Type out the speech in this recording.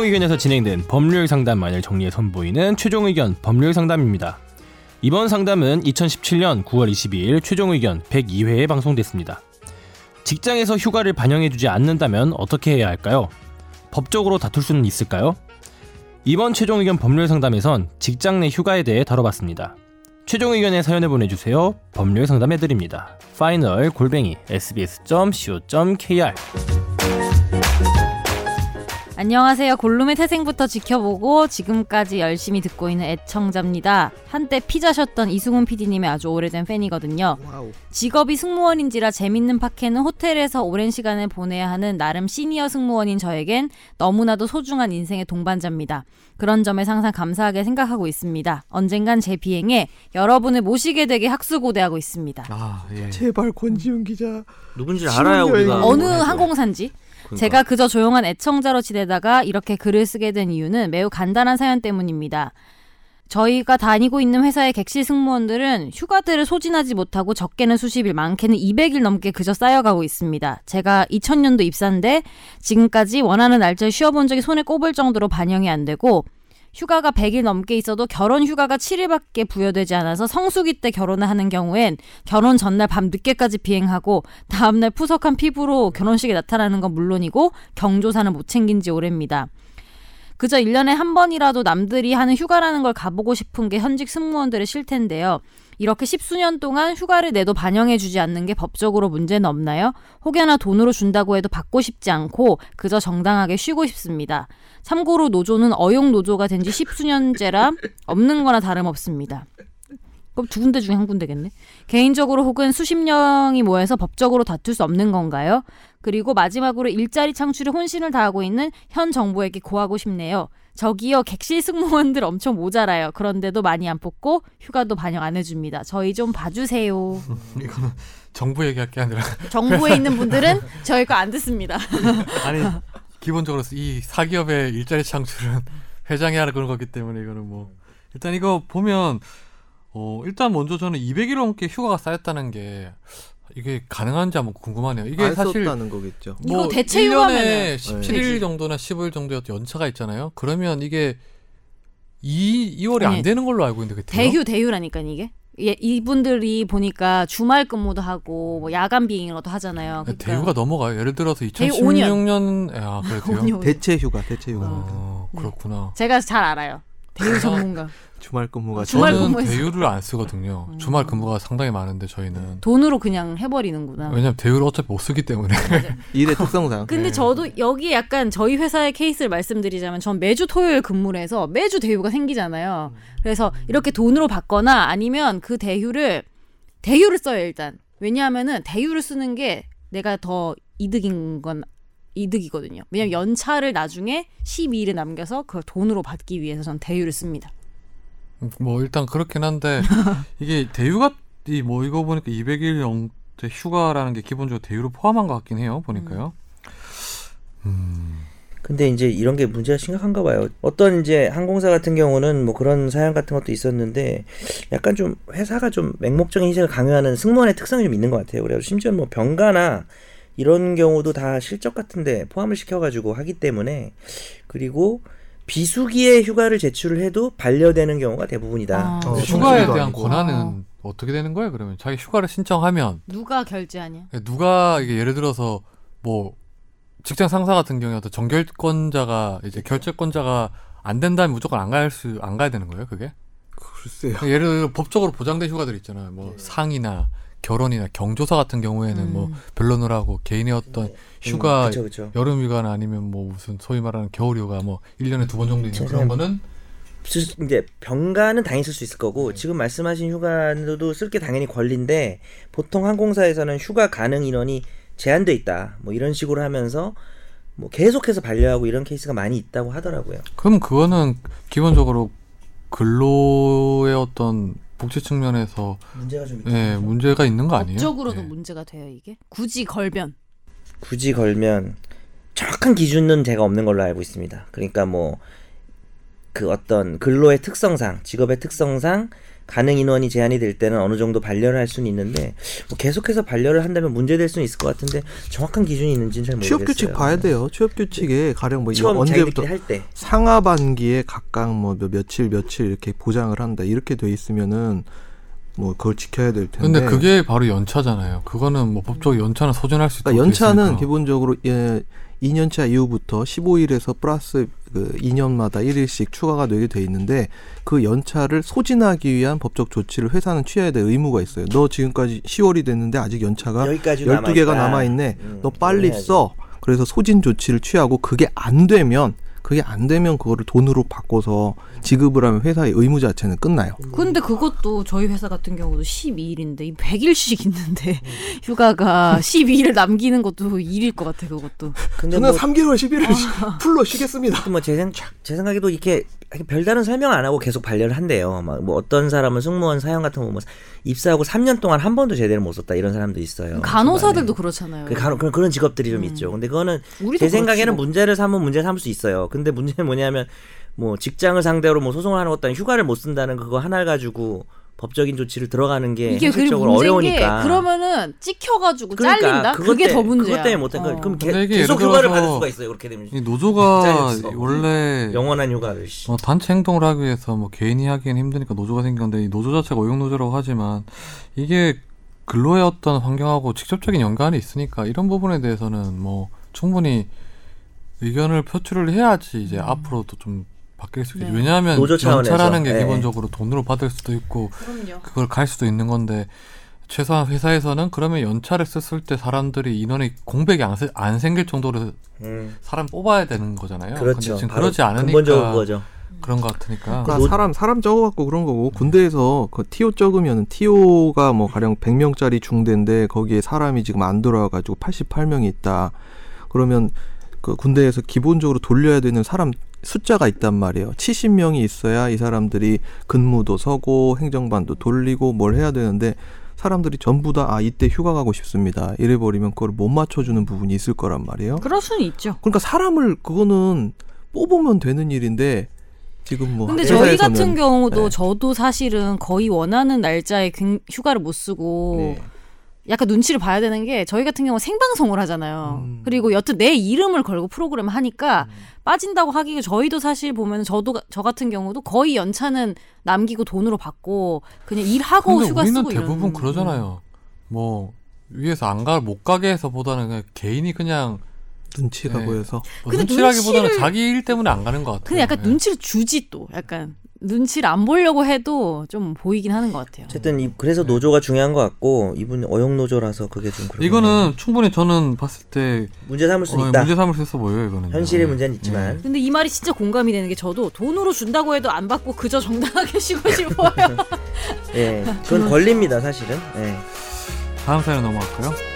최종 의견에서 진행된 법률 상담만을 정리해 선보이는 최종 의견 법률 상담입니다. 이번 상담은 2017년 9월 22일 최종 의견 102회에 방송됐습니다. 직장에서 휴가를 반영해주지 않는다면 어떻게 해야 할까요? 법적으로 다툴 수는 있을까요? 이번 최종 의견 법률 상담에선 직장 내 휴가에 대해 다뤄봤습니다. 최종 의견의 사연을 보내주세요. 법률 상담해드립니다. 파이널 골뱅이 sbs.co.kr 안녕하세요. 골룸의 태생부터 지켜보고 지금까지 열심히 듣고 있는 애청자입니다. 한때 피자셨던 이승훈 PD님의 아주 오래된 팬이거든요. 직업이 승무원인지라 재밌는 파케는 호텔에서 오랜 시간을 보내야 하는 나름 시니어 승무원인 저에겐 너무나도 소중한 인생의 동반자입니다. 그런 점에 항상 감사하게 생각하고 있습니다. 언젠간 제 비행에 여러분을 모시게 되게 학수고대하고 있습니다. 아, 예. 제발 권지훈 기자. 누군지 알아야 우리가 어느. 항공사인지 그러니까. 제가 그저 조용한 애청자로 지내다가 이렇게 글을 쓰게 된 이유는 매우 간단한 사연 때문입니다. 저희가 다니고 있는 회사의 객실 승무원들은 휴가들을 소진하지 못하고 적게는 수십일, 많게는 200일 넘게 그저 쌓여가고 있습니다. 제가 2000년도 입사인데 지금까지 원하는 날짜에 쉬어본 적이 손에 꼽을 정도로 반영이 안 되고 휴가가 100일 넘게 있어도 결혼 휴가가 7일밖에 부여되지 않아서 성수기 때 결혼을 하는 경우엔 결혼 전날 밤 늦게까지 비행하고 다음날 푸석한 피부로 결혼식에 나타나는 건 물론이고 경조사는 못 챙긴 지 오래입니다. 그저 1년에 한 번이라도 남들이 하는 휴가라는 걸 가보고 싶은 게 현직 승무원들의 실태인데요. 이렇게 십수년 동안 휴가를 내도 반영해주지 않는 게 법적으로 문제는 없나요? 혹여나 돈으로 준다고 해도 받고 싶지 않고 그저 정당하게 쉬고 싶습니다. 참고로 노조는 어용 노조가 된 지 십수년째라 없는 거나 다름없습니다. 그럼 두 군데 중에 한 군데겠네. 개인적으로 혹은 수십 명이 모여서 법적으로 다툴 수 없는 건가요? 그리고 마지막으로 일자리 창출에 혼신을 다하고 있는 현 정부에게 고하고 싶네요. 저기요 객실 승무원들 엄청 모자라요. 그런데도 많이 안 뽑고 휴가도 반영 안 해줍니다. 저희 좀 봐주세요. 이거는 정부 얘기할 게 아니라 정부에 있는 분들은 저희 거안 듣습니다. 아니 기본적으로 이 사기업의 일자리 창출은 회장이 하라 그런 거기 때문에 이거는 뭐 일단 이거 보면 어 일단 먼저 저는 200일 넘게 휴가가 쌓였다는 게 이게 가능한지 한번 궁금하네요. 이게 안 사실 썼다는 거겠죠. 이거 대체 1년에 휴가면은 17일 되지. 정도나 15일 정도의 연차가 있잖아요. 그러면 이게 2, 2월이 아니, 안 되는 걸로 알고 있는데 그때요? 대휴 대휴라니까 이게. 예, 이분들이 보니까 주말 근무도 하고 뭐 야간 비행인 것도 하잖아요. 그러니까 대유가 넘어가요. 예를 들어서 대유 5년. 2016년 아 그래요? 5년. 대체 휴가, 대체 휴가. 어, 네. 그렇구나. 제가 잘 알아요. 대휴 전문가. 주말 근무가 주말 저는 근무에서. 대유를 안 쓰거든요. 음. 주말 근무가 상당히 많은데 저희는 돈으로 그냥 해버리는구나. 왜냐면 대유를 어차피 못 쓰기 때문에 일의 특성상. 근데 네. 저도 여기에 약간 저희 회사의 케이스를 말씀드리자면 전 매주 토요일 근무를 해서 매주 대휴가 생기잖아요. 그래서 이렇게 돈으로 받거나 아니면 그 대휴를 대휴를 써요 일단. 왜냐하면은 대휴를 쓰는 게 내가 더 이득인 건 이득이거든요. 왜냐면 연차를 나중에 12일에 남겨서 그걸 돈으로 받기 위해서 전 대휴를 씁니다. 뭐 일단 그렇긴 한데 이게 대유가 이뭐 이거 보니까 200일 영대 휴가라는 게 기본적으로 대유로 포함한 것 같긴 해요. 보니까요. 음. 근데 이제 이런 게 문제가 심각한가 봐요. 어떤 이제 항공사 같은 경우는 뭐 그런 사연 같은 것도 있었는데 약간 좀 회사가 좀 맹목적인 희생을 강요하는 승무원의 특성이 좀 있는 것 같아요. 그래서 심지어 뭐 병가나 이런 경우도 다 실적 같은데 포함을 시켜가지고 하기 때문에 그리고 비수기에 휴가를 제출을 해도 반려되는 경우가 대부분이다. 아. 어, 휴가에 대한 아니고. 권한은 어떻게 되는 거예요? 그러면 자기 휴가를 신청하면 누가 결제하냐? 누가 이게 예를 들어서 뭐 직장 상사 같은 경우에 어떤 정결권자가 이제 결제권자가 안 된다면 무조건 안 갈 수 안 가야 되는 거예요, 그게? 글쎄요. 예를 들어 법적으로 보장된 휴가들 있잖아요. 뭐 상이나 결혼이나 경조사 같은 경우에는 뭐 음. 변론을 하고 개인의 어떤 휴가 그렇죠, 그렇죠. 여름 휴가나 아니면 뭐 무슨 소위 말하는 겨울 휴가 뭐 1년에 두 번 정도 있는. 그런 거는 이제 병가는 당연히 쓸 수 있을 거고 지금 말씀하신 휴가도 쓸 게 당연히 권리인데 보통 항공사에서는 휴가 가능 인원이 제한돼 있다. 뭐 이런 식으로 하면서 뭐 계속해서 반려하고 이런 케이스가 많이 있다고 하더라고요. 그럼 그거는 기본적으로 근로의 어떤 복지 측면에서 문제가 좀 예, 문제가 있는 거 아니에요? 법적으로도 예. 문제가 돼요 이게. 굳이 걸면. 굳이 걸면 정확한 기준은 제가 없는 걸로 알고 있습니다. 그러니까 뭐 그 어떤 근로의 특성상, 직업의 특성상 가능 인원이 제한이 될 때는 어느 정도 반려를 할 수는 있는데 뭐 계속해서 반려를 한다면 문제될 수는 있을 것 같은데 정확한 기준이 있는지는 잘 모르겠어요. 취업 규칙 봐야 돼요. 취업 규칙에 가령 뭐 처음 언제부터 자기들끼리 할 때. 상하반기에 각각 뭐 몇- 며칠 며칠 이렇게 보장을 한다 이렇게 돼 있으면은 뭐 그걸 지켜야 될 텐데. 근데 그게 바로 연차잖아요. 그거는 뭐 법적으로 연차는 소진할 수 있고 그러니까 연차는 기본적으로 예, 2년차 이후부터 15일에서 플러스 그 2년마다 1일씩 추가가 되게 돼 있는데 그 연차를 소진하기 위한 법적 조치를 회사는 취해야 될 의무가 있어요. 너 지금까지 10월이 됐는데 아직 연차가 여기까지 12개가 남아 있네. 음, 너 빨리. 써. 그래서 소진 조치를 취하고 그게 안 되면 그게 안 되면 그거를 돈으로 바꿔서 지급을 하면 회사의 의무 자체는 끝나요. 근데 그것도 저희 회사 같은 경우도 12일인데 이 100일씩 있는데 휴가가 12일을 남기는 것도 일일 것 같아 그것도. 근데 저는 뭐 3개월 11일 풀로 쉬겠습니다. 뭐제 생, 제 생각에도 이렇게 별다른 설명 안 하고 계속 반려를 한대요. 막 뭐 어떤 사람은 승무원 사연 같은 거뭐 입사하고 3년 동안 한 번도 제대로 못 썼다 이런 사람도 있어요. 간호사들도 그렇잖아요. 그 간호 그런, 그런 직업들이 좀 음. 있죠. 근데 그거는 제 생각에는 그렇지 뭐. 문제를 삼으면 문제 삼을 수 있어요. 근데 문제는 뭐냐면 뭐 직장을 상대로 뭐 소송을 하는 것도 아니고 휴가를 못 쓴다는 그거 하나를 가지고 법적인 조치를 들어가는 게 이게 현실적으로 어려우니까. 게 그러면은 찍혀가지고 그러니까 잘린다. 그게 때- 더 문제야. 그것 때문에 못한 거예요. 어. 그럼 이게 계속 휴가를 받을 수가 있어요. 그렇게 되면 이 노조가. 원래 영원한 휴가를. 씨. 뭐 단체 행동을 하기 위해서 뭐 개인이 하기엔 힘드니까 노조가 생긴 건데 이 노조 자체가 오용 노조라고 하지만 이게 근로의 어떤 환경하고 직접적인 연관이 있으니까 이런 부분에 대해서는 뭐 충분히 의견을 표출을 해야지 이제 앞으로도 좀 바뀔 수 있겠죠. 네. 왜냐하면. 연차라는 게 네. 기본적으로 돈으로 받을 수도 있고 그럼요. 그걸 갈 수도 있는 건데 최소한 회사에서는 그러면 연차를 썼을 때 사람들이 인원이 공백이 안, 세- 안 생길 정도로 음, 사람 뽑아야 되는 거잖아요. 그렇죠. 근데 지금 그러지 않으니까 근본적인 거죠. 그런 것 같으니까. 그러니까 노- 사람 사람 적어갖고 그런 거고 군대에서 그 티오 적으면 티오가 뭐 가령 100명짜리 중대인데 거기에 사람이 지금 안 들어와가지고 88명이 있다. 그러면 그 군대에서 기본적으로 돌려야 되는 사람 숫자가 있단 말이에요. 70명이 있어야 이 사람들이 근무도 서고 행정반도 돌리고 뭘 해야 되는데 사람들이 전부 다 아 이때 휴가 가고 싶습니다. 이래 버리면 그걸 못 맞춰주는 부분이 있을 거란 말이에요. 그럴 수는 있죠. 그러니까 사람을 그거는 뽑으면 되는 일인데 지금 뭐 근데 저희 회사에서는 같은 경우도 네. 저도 사실은 거의 원하는 날짜에 굉- 휴가를 못 쓰고 네. 약간 눈치를 봐야 되는 게 저희 같은 경우 는 생방송을 하잖아요. 음. 그리고 여튼 내 이름을 걸고 프로그램을 하니까 빠진다고 하기가 저희도 사실 보면 저도 저 같은 경우도 거의 연차는 남기고 돈으로 받고 그냥 일하고 근데 휴가 우리는 쓰고 대부분 이런. 그러잖아요. 뭐 위에서 안가못 가게 해서보다는 그냥 개인이 그냥 눈치가 네. 보여서 뭐 근데 눈치라기보다는 눈치를- 자기 일 때문에 안 가는 것 같아요. 근데 약간 네. 눈치를 주지 또 약간 눈치를 안 보려고 해도 좀 보이긴 하는 것 같아요. 어쨌든 이, 그래서 노조가 중요한 것 같고 이분 어용 노조라서 그게 좀 그렇네요. 이거는 충분히 저는 봤을 때 문제 삼을 수 어, 있다. 문제 삼을 수 있어 보여요. 이거는 현실의 네. 문제는 있지만 근데 이 말이 진짜 공감이 되는 게 저도 돈으로 준다고 해도 안 받고 그저 정당하게 쉬고 싶어요. 예, 그건 권리입니다 사실은. 예. 다음 사연 넘어갈까요?